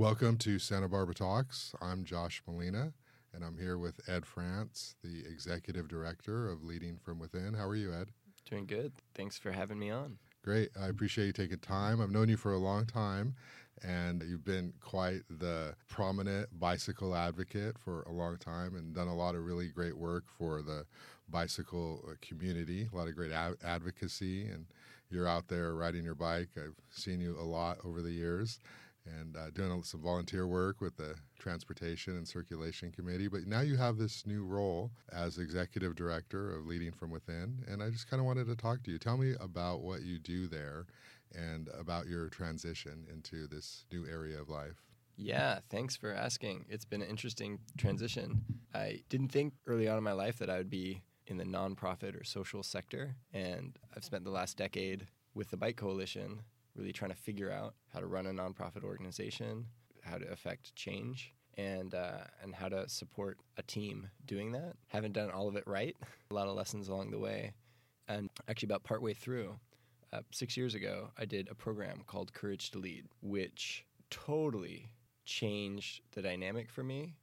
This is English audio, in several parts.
Welcome to Santa Barbara Talks. I'm Josh Molina, and I'm here with Ed France, the Executive Director of Leading from Within. How are you, Ed? Doing good. Thanks for having me on. Great. I appreciate you taking time. I've known you for a long time, and you've been quite the prominent bicycle advocate for a long time and done a lot of really great work for the bicycle community, a lot of great ad- advocacy. And you're out there riding your bike. I've seen you a lot over the years and uh, doing some volunteer work with the Transportation and Circulation Committee. But now you have this new role as executive director of Leading from Within. And I just kind of wanted to talk to you. Tell me about what you do there and about your transition into this new area of life. Yeah, thanks for asking. It's been an interesting transition. I didn't think early on in my life that I would be in the nonprofit or social sector. And I've spent the last decade with the Bike Coalition really trying to figure out how to run a nonprofit organization, how to affect change, and uh, and how to support a team doing that. Haven't done all of it right. a lot of lessons along the way, and actually about partway through, uh, six years ago, I did a program called Courage to Lead, which totally changed the dynamic for me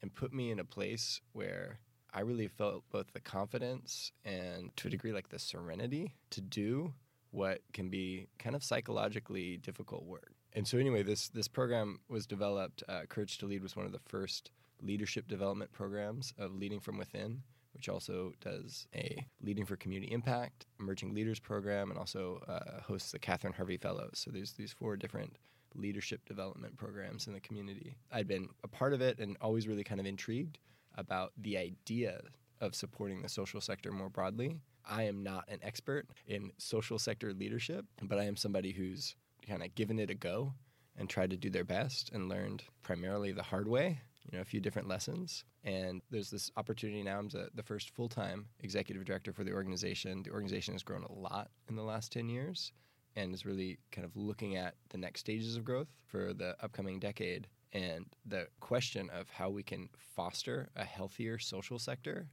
and put me in a place where I really felt both the confidence and to a degree like the serenity to do what can be kind of psychologically difficult work. And so, anyway, this this program was developed. Uh, Courage to Lead was one of the first leadership development programs of Leading from Within, which also does a Leading for Community Impact, Emerging Leaders program, and also uh, hosts the Catherine Harvey Fellows. So there's these four different leadership development programs in the community. I'd been a part of it and always really kind of intrigued about the idea of supporting the social sector more broadly I am not an expert in social sector leadership, but I am somebody who's kind of given it a go and tried to do their best and learned primarily the hard way, you know, a few different lessons. And there's this opportunity now. I'm the, first full time executive director for the organization. The organization has grown a lot in the last 10 years and is really kind of looking at the next stages of growth for the upcoming decade. And the question of how we can foster a healthier social sector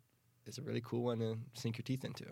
is a really cool one to sink your teeth into.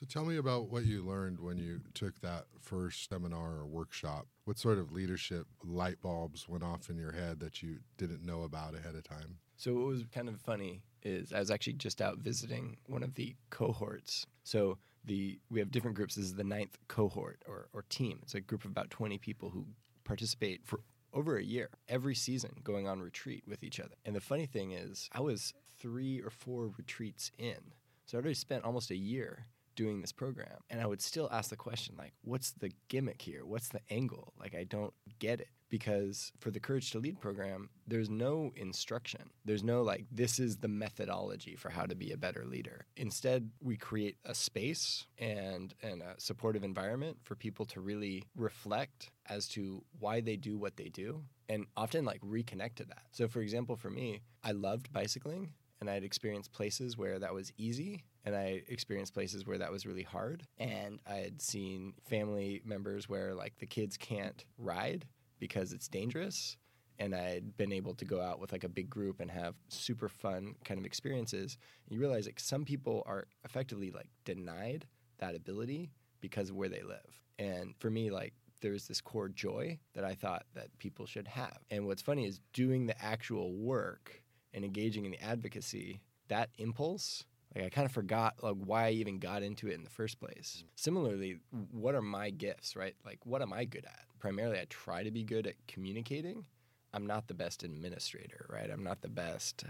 So tell me about what you learned when you took that first seminar or workshop. What sort of leadership light bulbs went off in your head that you didn't know about ahead of time? So what was kind of funny is I was actually just out visiting one of the cohorts. So the we have different groups. This is the ninth cohort or, or team. It's a group of about 20 people who participate for over a year, every season, going on retreat with each other. And the funny thing is, I was three or four retreats in. So I'd already spent almost a year doing this program. And I would still ask the question, like, what's the gimmick here? What's the angle? Like, I don't get it. Because for the Courage to Lead program, there's no instruction. There's no, like, this is the methodology for how to be a better leader. Instead, we create a space and, and a supportive environment for people to really reflect as to why they do what they do and often like reconnect to that. So, for example, for me, I loved bicycling and I'd experienced places where that was easy and I experienced places where that was really hard. And I had seen family members where like the kids can't ride because it's dangerous. And I'd been able to go out with like a big group and have super fun kind of experiences. And you realize like some people are effectively like denied that ability because of where they live. And for me, like there's this core joy that I thought that people should have. And what's funny is doing the actual work and engaging in the advocacy, that impulse, like I kind of forgot like why I even got into it in the first place. Similarly, what are my gifts, right? Like what am I good at? Primarily I try to be good at communicating. I'm not the best administrator, right? I'm not the best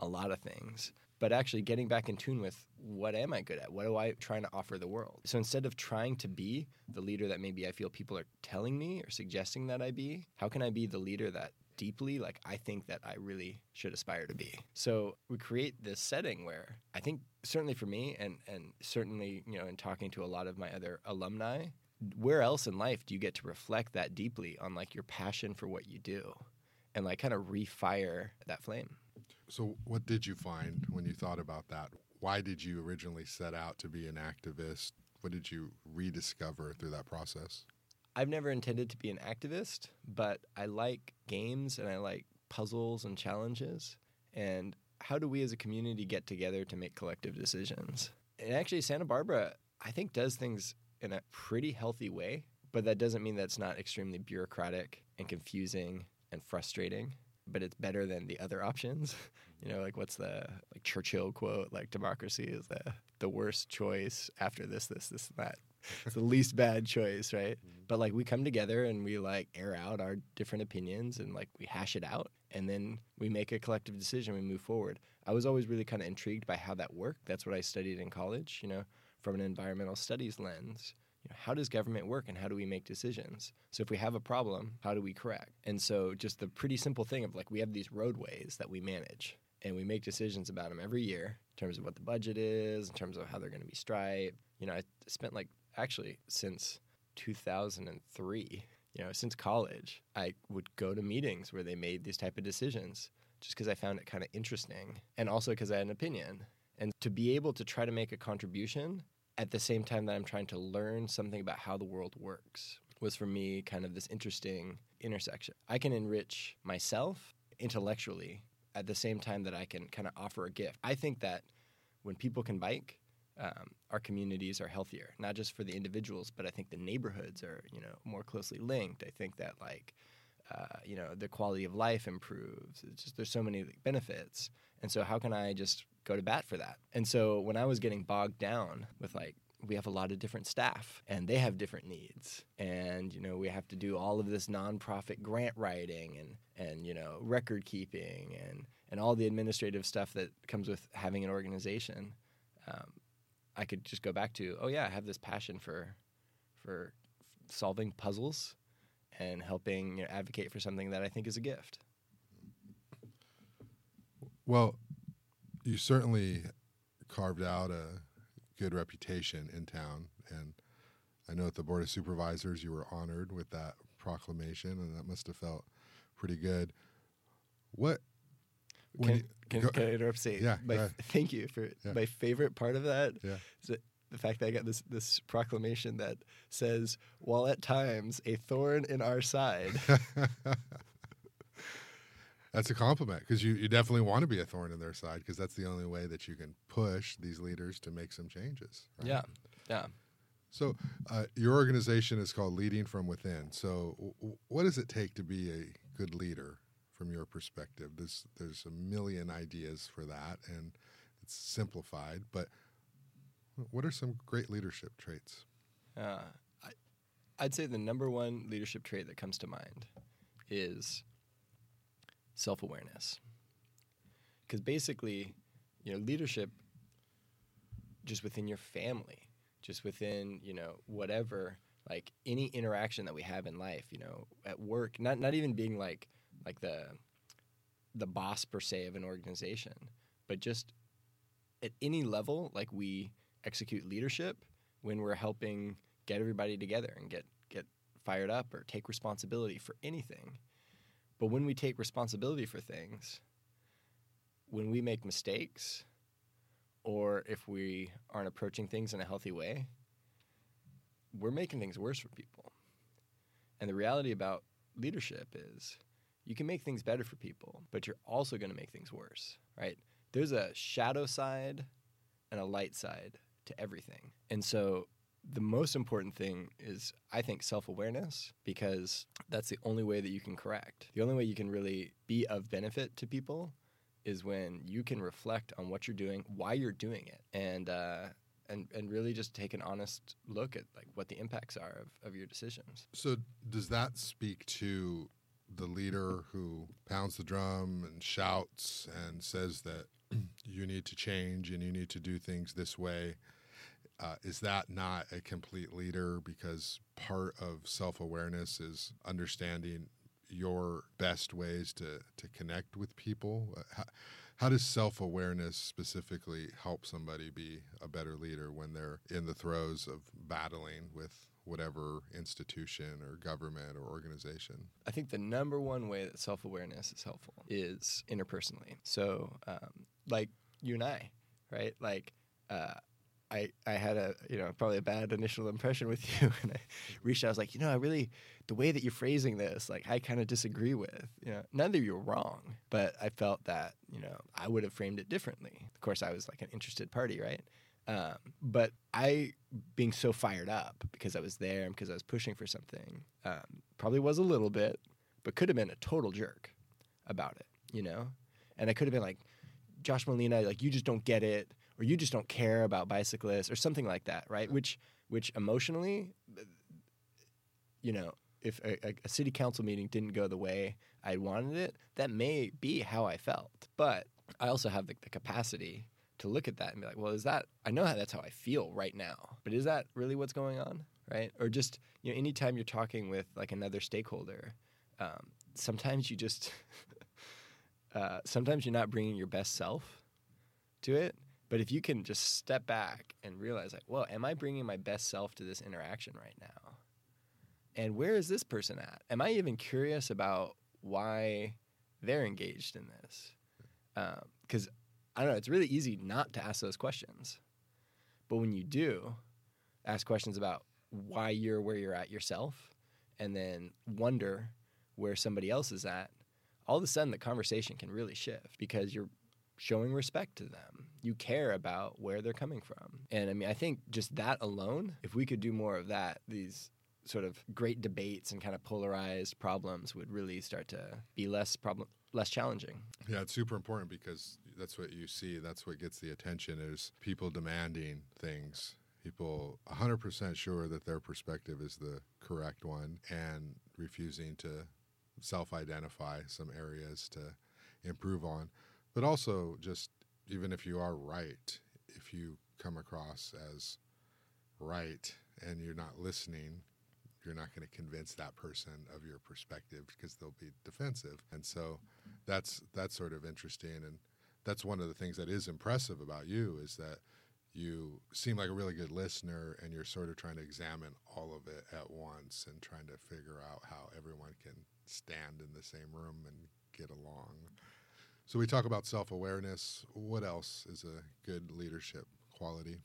a lot of things. But actually getting back in tune with what am I good at? What do I trying to offer the world? So instead of trying to be the leader that maybe I feel people are telling me or suggesting that I be, how can I be the leader that deeply like I think that I really should aspire to be. So we create this setting where I think certainly for me and and certainly, you know, in talking to a lot of my other alumni, where else in life do you get to reflect that deeply on like your passion for what you do and like kind of refire that flame? So what did you find when you thought about that? Why did you originally set out to be an activist? What did you rediscover through that process? I've never intended to be an activist, but I like games and I like puzzles and challenges. And how do we as a community get together to make collective decisions? And actually, Santa Barbara, I think, does things in a pretty healthy way, but that doesn't mean that's not extremely bureaucratic and confusing and frustrating, but it's better than the other options. You know, like what's the like Churchill quote? Like democracy is the the worst choice after this, this, this, and that. It's the least bad choice, right? Mm-hmm. But like we come together and we like air out our different opinions and like we hash it out and then we make a collective decision. We move forward. I was always really kind of intrigued by how that worked. That's what I studied in college. You know, from an environmental studies lens you know, how does government work and how do we make decisions? So if we have a problem, how do we correct? And so just the pretty simple thing of like we have these roadways that we manage and we make decisions about them every year in terms of what the budget is, in terms of how they're going to be striped. You know, I spent like actually since 2003, you know, since college, I would go to meetings where they made these type of decisions just because I found it kind of interesting and also because I had an opinion. And to be able to try to make a contribution at the same time that I'm trying to learn something about how the world works was for me kind of this interesting intersection. I can enrich myself intellectually at the same time that I can kind of offer a gift. I think that when people can bike, um, our communities are healthier, not just for the individuals, but I think the neighborhoods are, you know, more closely linked. I think that like, uh, you know, the quality of life improves. It's just there's so many benefits, and so how can I just go to bat for that? And so when I was getting bogged down with like we have a lot of different staff and they have different needs and you know we have to do all of this nonprofit grant writing and and you know record keeping and and all the administrative stuff that comes with having an organization um, i could just go back to oh yeah i have this passion for for solving puzzles and helping you know, advocate for something that i think is a gift Well, you certainly carved out a good reputation in town, and I know at the board of supervisors you were honored with that proclamation, and that must have felt pretty good. What? When can, you- can, go- can I interrupt? Say, Yeah, my, go ahead. thank you for Yeah. my favorite part of that Yeah. is that the fact that I got this this proclamation that says, "While at times a thorn in our side." That's a compliment because you, you definitely want to be a thorn in their side because that's the only way that you can push these leaders to make some changes. right? yeah, yeah. So, uh, your organization is called Leading from Within. So, w- w- what does it take to be a good leader from your perspective? There's there's a million ideas for that, and it's simplified. But what are some great leadership traits? Uh, I, I'd say the number one leadership trait that comes to mind is self awareness. Because basically, you know, leadership just within your family, just within, you know, whatever, like any interaction that we have in life, you know, at work, not not even being like like the the boss per se of an organization, but just at any level, like we execute leadership when we're helping get everybody together and get get fired up or take responsibility for anything. But when we take responsibility for things, when we make mistakes, or if we aren't approaching things in a healthy way, we're making things worse for people. And the reality about leadership is you can make things better for people, but you're also going to make things worse, right? There's a shadow side and a light side to everything. And so the most important thing is I think self-awareness because that's the only way that you can correct. The only way you can really be of benefit to people is when you can reflect on what you're doing, why you're doing it, and uh, and and really just take an honest look at like what the impacts are of, of your decisions. So, does that speak to the leader who pounds the drum and shouts and says that you need to change and you need to do things this way? Uh, is that not a complete leader? Because part of self awareness is understanding your best ways to, to connect with people. Uh, How, how does self awareness specifically help somebody be a better leader when they're in the throes of battling with whatever institution or government or organization? I think the number one way that self awareness is helpful is interpersonally. So, um, like you and I, right? Like, uh, I, I had a you know probably a bad initial impression with you, and I reached out. I was like, you know, I really the way that you're phrasing this, like I kind of disagree with. You know, none of you are wrong, but I felt that you know I would have framed it differently. Of course, I was like an interested party, right? Um, but I, being so fired up because I was there and because I was pushing for something, um, probably was a little bit, but could have been a total jerk about it, you know? And I could have been like, Josh Molina, like you just don't get it, or you just don't care about bicyclists, or something like that, right? Which, which emotionally, you know, if a, a, city council meeting didn't go the way I wanted it, that may be how I felt. But I also have the, the capacity to look at that and be like, well, is that, I know how that's how I feel right now, but is that really what's going on? Right. Or just, you know, anytime you're talking with like another stakeholder, um, sometimes you just, uh, sometimes you're not bringing your best self to it. But if you can just step back and realize, like, well, am I bringing my best self to this interaction right now? And where is this person at? Am I even curious about why they're engaged in this? Because um, I don't know, it's really easy not to ask those questions. But when you do, ask questions about why you're where you're at yourself and then wonder where somebody else is at, all of a sudden the conversation can really shift because you're showing respect to them. You care about where they're coming from. And I mean, I think just that alone, if we could do more of that, these sort of great debates and kind of polarized problems would really start to be less problem less challenging. Yeah, it's super important because that's what you see. That's what gets the attention is people demanding things. People 100% sure that their perspective is the correct one and refusing to self-identify some areas to improve on. But also just even if you are right, if you come across as right and you're not listening, you're not going to convince that person of your perspective because they'll be defensive. And so that's that's sort of interesting and that's one of the things that is impressive about you is that you seem like a really good listener and you're sort of trying to examine all of it at once and trying to figure out how everyone can stand in the same room and get along. So we talk about self-awareness. What else is a good leadership quality?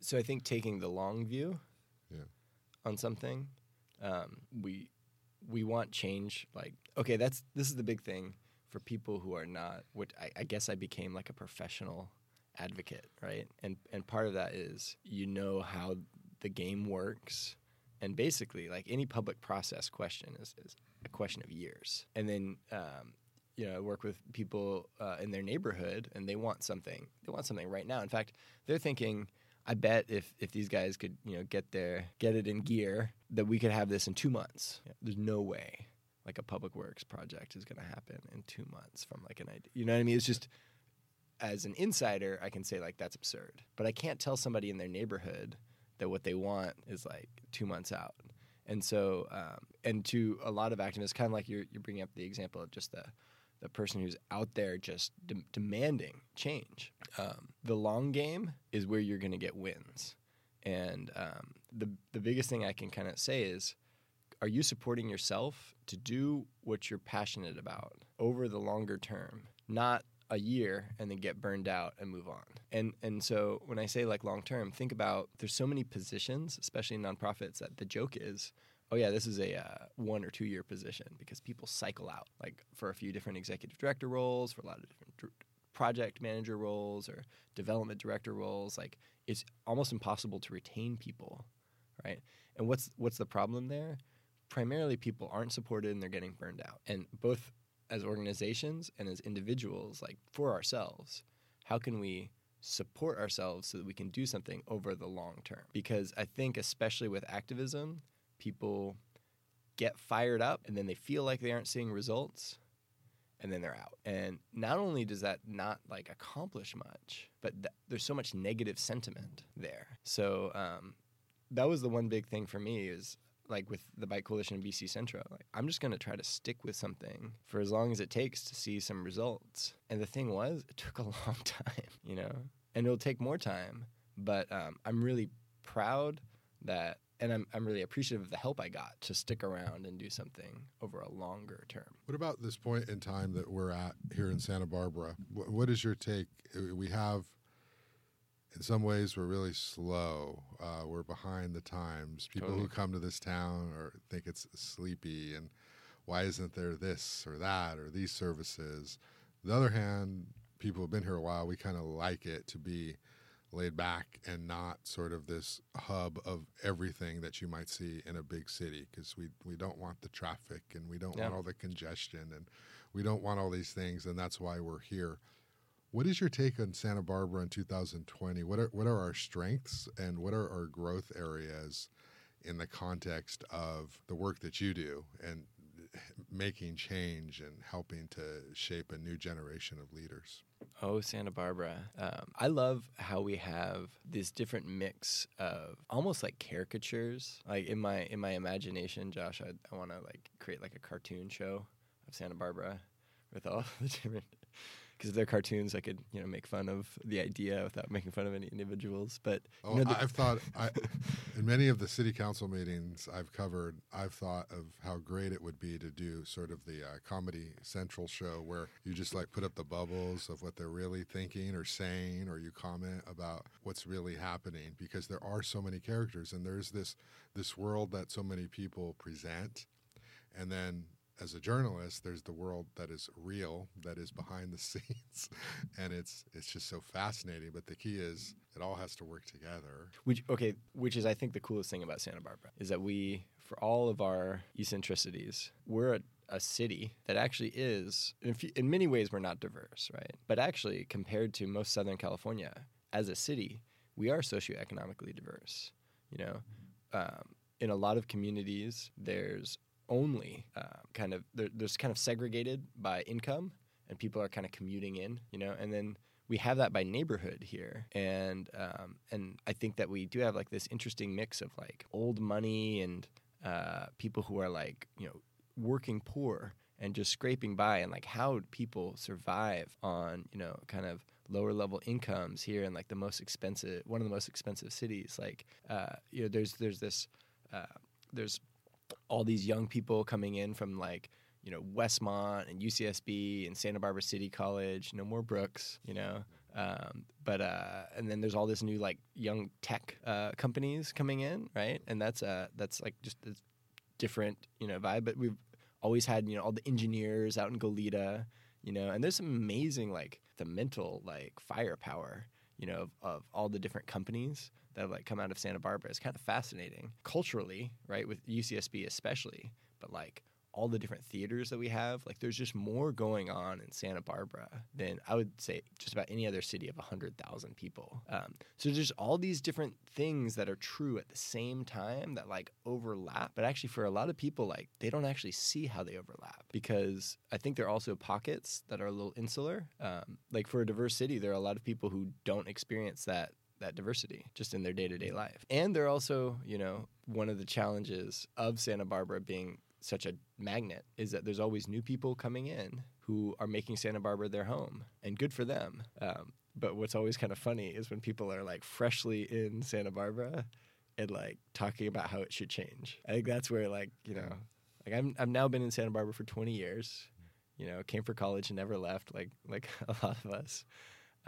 So I think taking the long view yeah. on something, um, we we want change. Like, okay, that's this is the big thing for people who are not. Which I, I guess I became like a professional advocate, right? And and part of that is you know how the game works, and basically, like any public process question is, is a question of years. And then um, you know, I work with people uh, in their neighborhood, and they want something. They want something right now. In fact, they're thinking I bet if if these guys could you know get their get it in gear that we could have this in two months. There's no way like a public works project is going to happen in two months from like an idea. You know what I mean? It's just as an insider, I can say like that's absurd, but I can't tell somebody in their neighborhood that what they want is like two months out. And so, um, and to a lot of activists, kind of like you're, you're bringing up the example of just the the person who's out there just de- demanding change. Um, the long game is where you're going to get wins. And um, the the biggest thing I can kind of say is, are you supporting yourself to do what you're passionate about over the longer term, not a year and then get burned out and move on. And and so when I say like long term, think about there's so many positions, especially in nonprofits, that the joke is oh yeah, this is a uh, one or two year position because people cycle out like for a few different executive director roles, for a lot of different dr- project manager roles or development director roles. Like it's almost impossible to retain people, right? And what's what's the problem there? Primarily, people aren't supported and they're getting burned out. And both as organizations and as individuals, like for ourselves, how can we support ourselves so that we can do something over the long term? Because I think, especially with activism, people get fired up and then they feel like they aren't seeing results and then they're out. And not only does that not like accomplish much, but th- there's so much negative sentiment there. So um, that was the one big thing for me is like with the Bike Coalition and Bici Centro, like I'm just going to try to stick with something for as long as it takes to see some results. And the thing was, it took a long time, you know, and it'll take more time. But um, I'm really proud that and I'm, I'm really appreciative of the help I got to stick around and do something over a longer term. What about this point in time that we're at here in Santa Barbara? what, what is your take? Uh, we have, in some ways, we're really slow. Uh, we're behind the times. People totally. who come to this town or think it's sleepy and why isn't there this or that or these services? On the other hand, people have been here a while. We kind of like it to be laid back and not sort of this hub of everything that you might see in a big city because we, we don't want the traffic and we don't Yeah. want all the congestion and we don't want all these things and that's why we're here. What is your take on Santa Barbara in 2020? What are what are our strengths and what are our growth areas in the context of the work that you do and making change and helping to shape a new generation of leaders? Oh, Santa Barbara. Um, I love how we have this different mix of almost like caricatures. Like in my in my imagination, Josh, I, I want to like create like a cartoon show of Santa Barbara with all the different. Because they're cartoons, I could you know make fun of the idea without making fun of any individuals. But you Oh, know, the- I've thought I, in many of the city council meetings I've covered, I've thought of how great it would be to do sort of the uh, comedy central show where you just like put up the bubbles of what they're really thinking or saying, or you comment about what's really happening because there are so many characters and there's this this world that so many people present, and then as a journalist, there's the world that is real, that is behind the scenes, and it's it's just so fascinating. But the key is it all has to work together. Which okay, which is I think the coolest thing about Santa Barbara is that we, for all of our eccentricities, we're a, a city that actually is, in, few, in many ways, we're not diverse, right? But actually, compared to most Southern California, as a city, we are socioeconomically diverse. You know, um, in a lot of communities, there's only uh, kind of there, there's kind of segregated by income, and people are kind of commuting in. You know, and then we have that by neighborhood here, and um, and I think that we do have like this interesting mix of like old money and uh, people who are like you know working poor and just scraping by, and like how people survive on you know kind of lower level incomes here in like the most expensive one of the most expensive cities. Like uh, you know there's there's this uh, there's all these young people coming in from like you know Westmont and UCSB and Santa Barbara City College, no more Brooks, you know. Um, but uh, and then there's all this new like young tech uh, companies coming in, right? And that's uh that's like just a different you know vibe. But we've always had you know all the engineers out in Goleta, you know, and there's some amazing like the mental like firepower, you know, of, of all the different companies that have like come out of Santa Barbara. is kind of fascinating culturally, right? With UCSB especially, but like all the different theaters that we have, like there's just more going on in Santa Barbara than I would say just about any other city of 100,000 people. Um, so there's all these different things that are true at the same time that like overlap. But actually, for a lot of people, like they don't actually see how they overlap because I think there are also pockets that are a little insular. Um, like for a diverse city, there are a lot of people who don't experience that that diversity just in their day-to-day life. And they're also, you know, one of the challenges of Santa Barbara being such a magnet is that there's always new people coming in who are making Santa Barbara their home, and good for them. Um, but what's always kind of funny is when people are like freshly in Santa Barbara and like talking about how it should change. I think that's where like you know, like I'm I've now been in Santa Barbara for 20 years. You know, came for college and never left, like like a lot of us.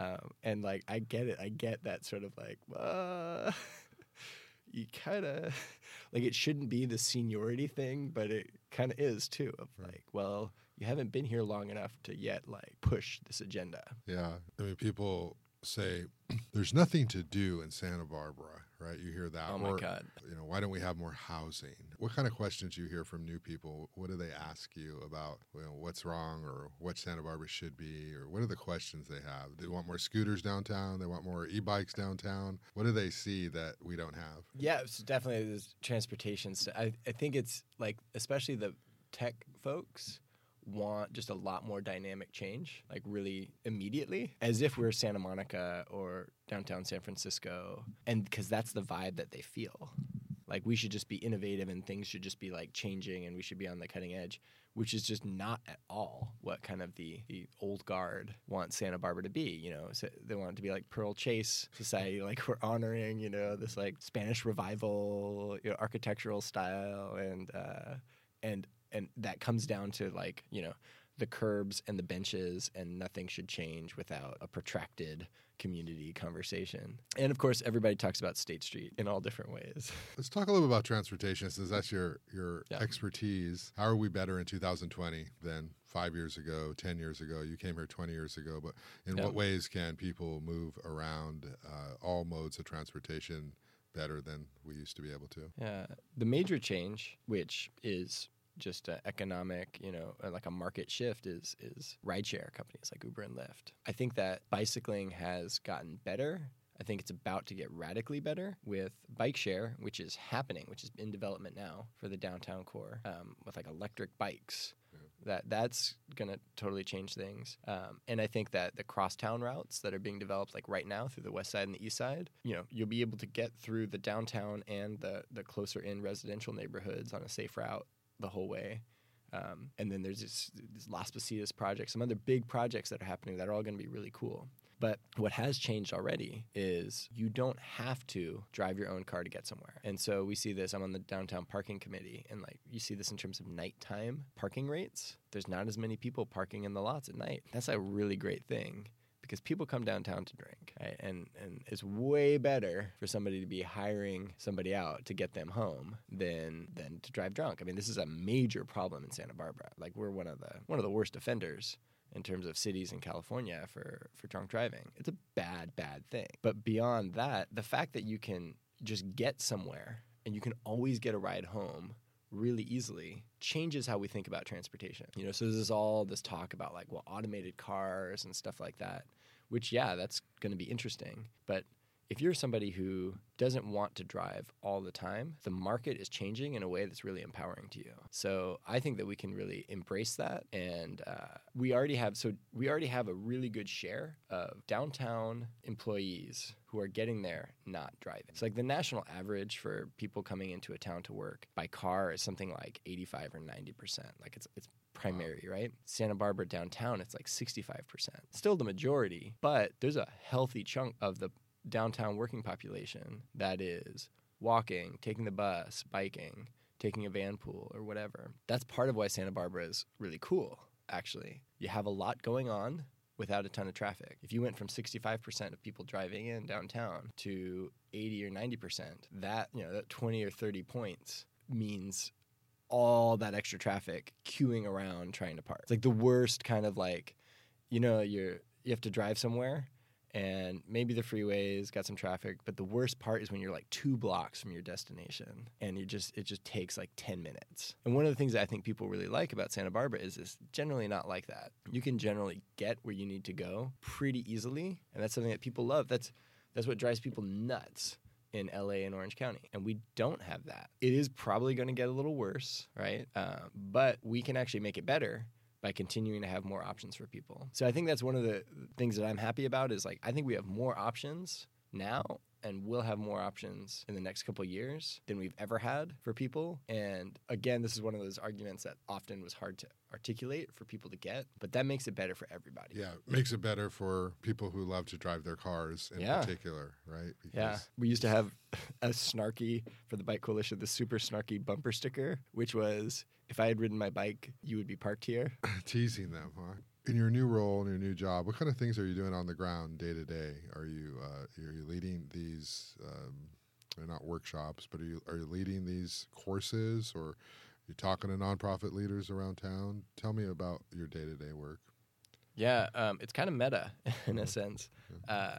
Um, and like I get it, I get that sort of like. Uh, you kind of like it shouldn't be the seniority thing, but it kind of is too. Of Right. like, well, you haven't been here long enough to yet like push this agenda. Yeah. I mean, people say there's nothing to do in Santa Barbara, right? You hear that. Oh my or, god. You know, why don't we have more housing? What kind of questions you hear from new people? What do they ask you about you know, what's wrong or what Santa Barbara should be? Or what are the questions they have? They want more scooters downtown. They want more e-bikes downtown. What do they see that we don't have? Yeah, it's definitely there's transportation. st- I I think it's like especially the tech folks want just a lot more dynamic change, like really immediately, as if we're Santa Monica or downtown San Francisco, and because that's the vibe that they feel. Like we should just be innovative and things should just be like changing and we should be on the cutting edge, which is just not at all what kind of the, the old guard wants Santa Barbara to be. You know, so they want it to be like Pearl Chase society, like we're honoring, you know, this like Spanish revival, you know, architectural style and uh, and and that comes down to like you know the curbs and the benches, and nothing should change without a protracted community conversation. And of course, everybody talks about State Street in all different ways. Let's talk a little bit about transportation since that's your your Yeah. expertise. How are we better in 2020 than five years ago, 10 years ago? You came here 20 years ago, but in Yeah. what ways can people move around uh, all modes of transportation better than we used to be able to? Yeah, the major change, which is just an economic, you know, like a market shift, is is rideshare companies like Uber and Lyft. I think that bicycling has gotten better. I think it's about to get radically better with bike share, which is happening, which is in development now for the downtown core, um, with like electric bikes. That that's gonna totally change things, um, and I think that the crosstown routes that are being developed, like right now through the west side and the east side, you know, you'll be able to get through the downtown and the the closer in residential neighborhoods on a safe route the whole way. Um, and then there's this, this Las Positas project, some other big projects that are happening that are all going to be really cool. But what has changed already is you don't have to drive your own car to get somewhere. And so we see this. I'm on the downtown parking committee, and like you see this in terms of nighttime parking rates. There's not as many people parking in the lots at night. That's a really great thing because people come downtown to drink, right? And and it's way better for somebody to be hiring somebody out to get them home than than to drive drunk. I mean, this is a major problem in Santa Barbara. Like we're one of the one of the worst offenders in terms of cities in California for for drunk driving. It's a bad bad thing. But beyond that, the fact that you can just get somewhere and you can always get a ride home really easily changes how we think about transportation. You know, so this is all this talk about like well automated cars and stuff like that, which yeah, that's going to be interesting, but if you're somebody who doesn't want to drive all the time, the market is changing in a way that's really empowering to you. So I think that we can really embrace that, and uh, we already have. So we already have a really good share of downtown employees who are getting there not driving. It's like the national average for people coming into a town to work by car is something like 85 or 90 percent. Like it's it's primary, right? Santa Barbara downtown, it's like 65 percent. Still the majority, but there's a healthy chunk of the downtown working population that is walking, taking the bus, biking, taking a van pool or whatever. That's part of why Santa Barbara is really cool, actually. You have a lot going on without a ton of traffic. If you went from 65% of people driving in downtown to 80 or 90%, that, you know, that 20 or 30 points means all that extra traffic queuing around trying to park. It's like the worst kind of like, you know, you're you have to drive somewhere and maybe the freeways got some traffic, but the worst part is when you're like two blocks from your destination and you just it just takes like 10 minutes. And one of the things that I think people really like about Santa Barbara is it's generally not like that. You can generally get where you need to go pretty easily, and that's something that people love. That's that's what drives people nuts in LA and Orange County. And we don't have that. It is probably going to get a little worse, right? Uh, but we can actually make it better by continuing to have more options for people. So I think that's one of the things that I'm happy about is like I think we have more options now and we'll have more options in the next couple of years than we've ever had for people. And again, this is one of those arguments that often was hard to articulate for people to get, but that makes it better for everybody. Yeah, makes it better for people who love to drive their cars in Yeah. particular, right? Yeah, we used to have a snarky for the bike coalition, the super snarky bumper sticker, which was if I had ridden my bike, you would be parked here. teasing them, huh? In your new role, in your new job, what kind of things are you doing on the ground day to day? Are you uh, are you leading these? Um, they're not workshops, but are you are you leading these courses, or You're you talking to nonprofit leaders around town? Tell me about your day to day work. Yeah, um, it's kind of meta in a sense, uh,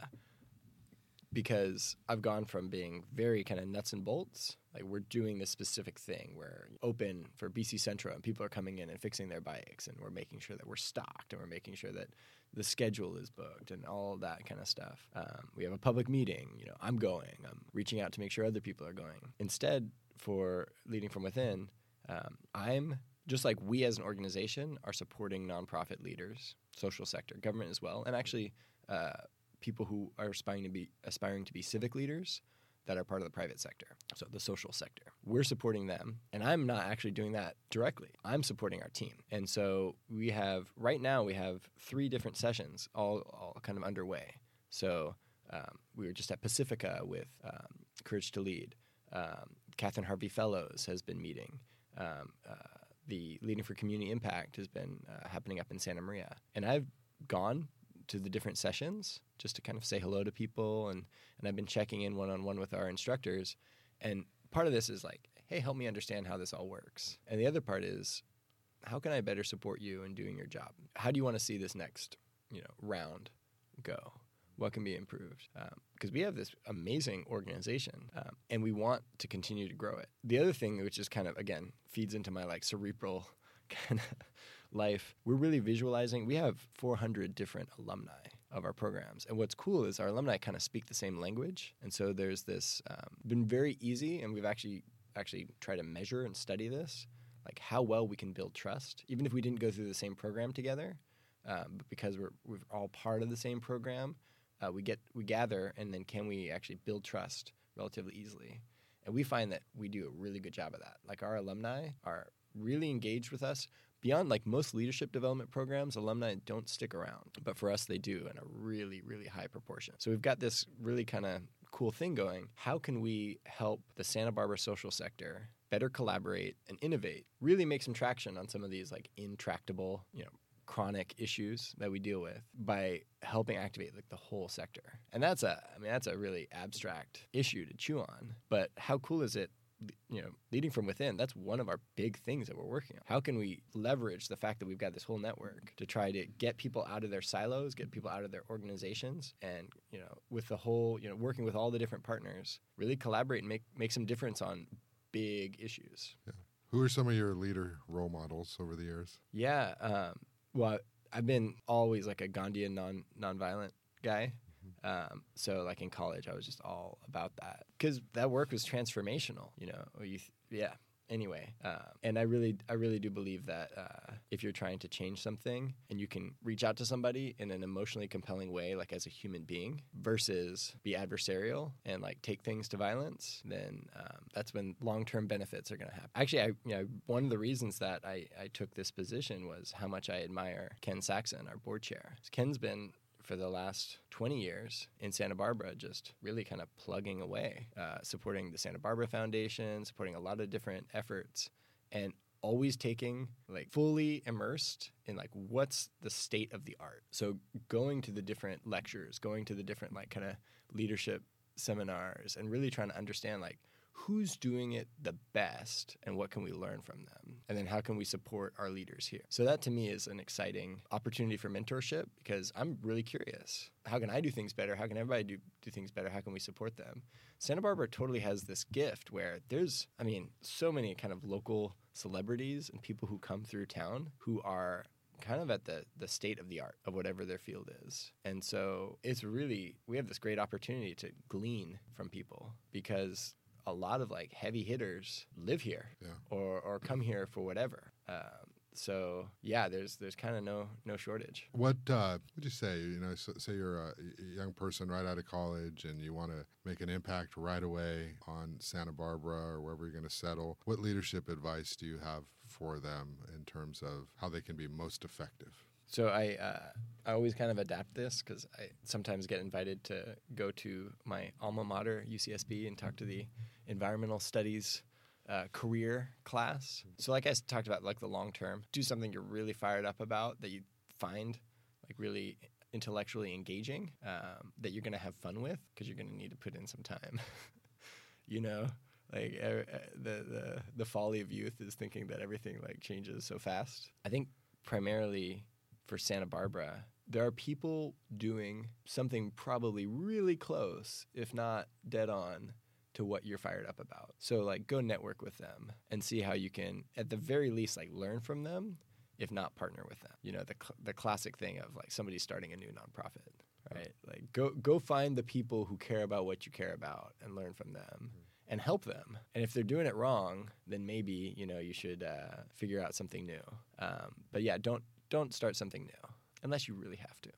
because I've gone from being very kind of nuts and bolts, like we're doing this specific thing, we're open for Bici Centro, and people are coming in and fixing their bikes, and we're making sure that we're stocked, and we're making sure that the schedule is booked, and all that kind of stuff. Um, we have a public meeting, you know, I'm going, I'm reaching out to make sure other people are going. Instead, for leading from within, um, I'm just like we as an organization are supporting nonprofit leaders, social sector, government as well, and actually uh, people who are aspiring to be aspiring to be civic leaders that are part of the private sector, so the social sector. We're supporting them, and I'm not actually doing that directly. I'm supporting our team, and so we have right now we have three different sessions, all all kind of underway. So um, we were just at Pacifica with um, Courage to Lead. Um, Catherine Harvey Fellows has been meeting. Um, uh, the Leading for Community Impact has been uh, happening up in Santa Maria, and I've gone to the different sessions just to kind of say hello to people, and and I've been checking in one on one with our instructors, and part of this is like, hey, help me understand how this all works, and the other part is, how can I better support you in doing your job? How do you want to see this next, you know, round go? What can be improved? Because um, we have this amazing organization, um, and we want to continue to grow it. The other thing, which is kind of again feeds into my like cerebral kind of life, we're really visualizing. We have 400 different alumni of our programs, and what's cool is our alumni kind of speak the same language, and so there's this um, been very easy, and we've actually actually tried to measure and study this, like how well we can build trust, even if we didn't go through the same program together. Um, but because we're we're all part of the same program, uh, we get we gather, and then can we actually build trust relatively easily? And we find that we do a really good job of that. Like our alumni are really engaged with us. Beyond like most leadership development programs, alumni don't stick around, but for us they do in a really really high proportion. So we've got this really kind of cool thing going. How can we help the Santa Barbara social sector better collaborate and innovate? Really make some traction on some of these like intractable, you know, chronic issues that we deal with by helping activate like the whole sector. And that's a I mean that's a really abstract issue to chew on. But how cool is it you know, leading from within, that's one of our big things that we're working on. How can we leverage the fact that we've got this whole network to try to get people out of their silos, get people out of their organizations, and you know, with the whole, you know, working with all the different partners, really collaborate and make make some difference on big issues. Yeah. Who are some of your leader role models over the years? Yeah, um, well, I've been always like a Gandhian non nonviolent guy. Um, so like in college, I was just all about that because that work was transformational. You know, you th- yeah, anyway. Uh, and I really, I really do believe that uh, if you're trying to change something and you can reach out to somebody in an emotionally compelling way, like as a human being, versus be adversarial and like take things to violence, then um, that's when long-term benefits are going to happen. Actually, I, you know, one of the reasons that I, I took this position was how much I admire Ken Saxon, our board chair. Ken's been for the last 20 years in Santa Barbara, just really kind of plugging away, uh, supporting the Santa Barbara Foundation, supporting a lot of different efforts, and always taking like fully immersed in like what's the state of the art. So going to the different lectures, going to the different like kind of leadership seminars, and really trying to understand like who's doing it the best and what can we learn from them? And then how can we support our leaders here? So that to me is an exciting opportunity for mentorship because I'm really curious. How can I do things better? How can everybody do, do things better? How can we support them? Santa Barbara totally has this gift where there's, I mean, so many kind of local celebrities and people who come through town who are kind of at the the state of the art of whatever their field is. And so it's really we have this great opportunity to glean from people because a lot of like heavy hitters live here yeah. or or come here for whatever. Um, so yeah, there's there's kind of no no shortage. What uh, would you say? You know, so, say you're a young person right out of college and you want to make an impact right away on Santa Barbara or wherever you're going to settle. What leadership advice do you have for them in terms of how they can be most effective? So I uh, I always kind of adapt this because I sometimes get invited to go to my alma mater UCSB and talk to the environmental studies uh, career class. So like I talked about, like the long term, do something you're really fired up about that you find like really intellectually engaging um, that you're going to have fun with because you're going to need to put in some time. you know, like er, the the the folly of youth is thinking that everything like changes so fast. I think primarily for Santa Barbara, there are people doing something probably really close, if not dead on, to what you're fired up about. So like go network with them and see how you can at the very least like learn from them if not partner with them. You know, the cl- the classic thing of like somebody starting a new nonprofit, right? Like go go find the people who care about what you care about and learn from them. Mm-hmm. And help them. And if they're doing it wrong, then maybe you know you should uh, figure out something new. Um, but yeah, don't don't start something new unless you really have to.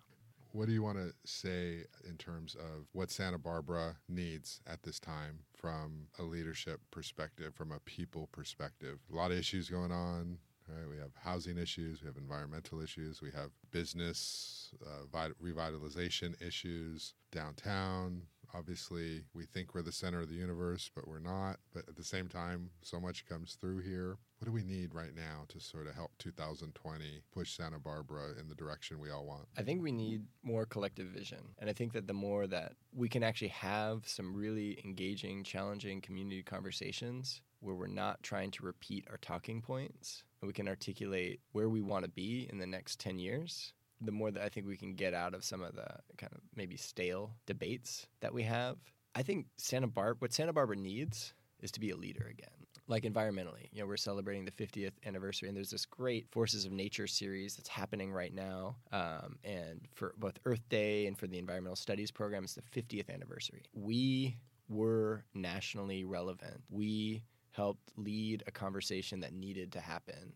What do you want to say in terms of what Santa Barbara needs at this time from a leadership perspective, from a people perspective? A lot of issues going on. Right? We have housing issues, we have environmental issues, we have business uh, revitalization issues downtown. Obviously, we think we're the center of the universe, but we're not. But at the same time, so much comes through here. What do we need right now to sort of help 2020 push Santa Barbara in the direction we all want? I think we need more collective vision. And I think that the more that we can actually have some really engaging, challenging community conversations where we're not trying to repeat our talking points and we can articulate where we want to be in the next 10 years, the more that I think we can get out of some of the kind of maybe stale debates that we have. I think Santa Barbara, what Santa Barbara needs is to be a leader again. Like environmentally, you know, we're celebrating the 50th anniversary, and there's this great Forces of Nature series that's happening right now. Um, and for both Earth Day and for the Environmental Studies program, it's the 50th anniversary. We were nationally relevant. We helped lead a conversation that needed to happen.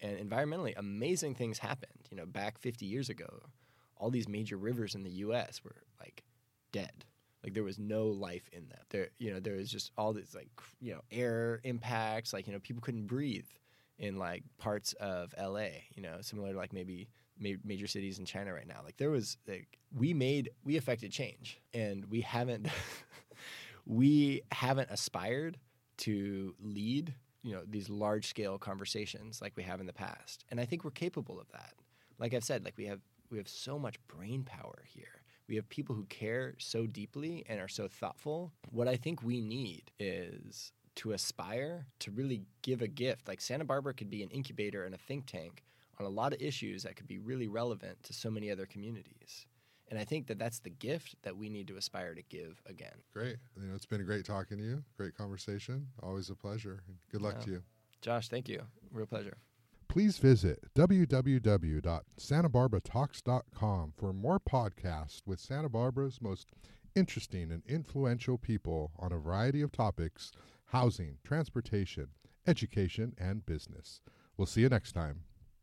And environmentally, amazing things happened. You know, back 50 years ago, all these major rivers in the U.S. were like dead. Like there was no life in them. There, you know, there was just all this like you know air impacts. Like you know, people couldn't breathe in like parts of L.A. You know, similar to like maybe major cities in China right now. Like there was like we made we affected change, and we haven't we haven't aspired to lead you know these large scale conversations like we have in the past. And i think we're capable of that. Like i've said like we have we have so much brain power here. We have people who care so deeply and are so thoughtful. What i think we need is to aspire to really give a gift. Like santa barbara could be an incubator and a think tank on a lot of issues that could be really relevant to so many other communities and I think that that's the gift that we need to aspire to give again. Great. You know, it's been a great talking to you. Great conversation. Always a pleasure. Good luck yeah. to you. Josh, thank you. Real pleasure. Please visit www.santabarbaratalks.com for more podcasts with Santa Barbara's most interesting and influential people on a variety of topics housing, transportation, education, and business. We'll see you next time.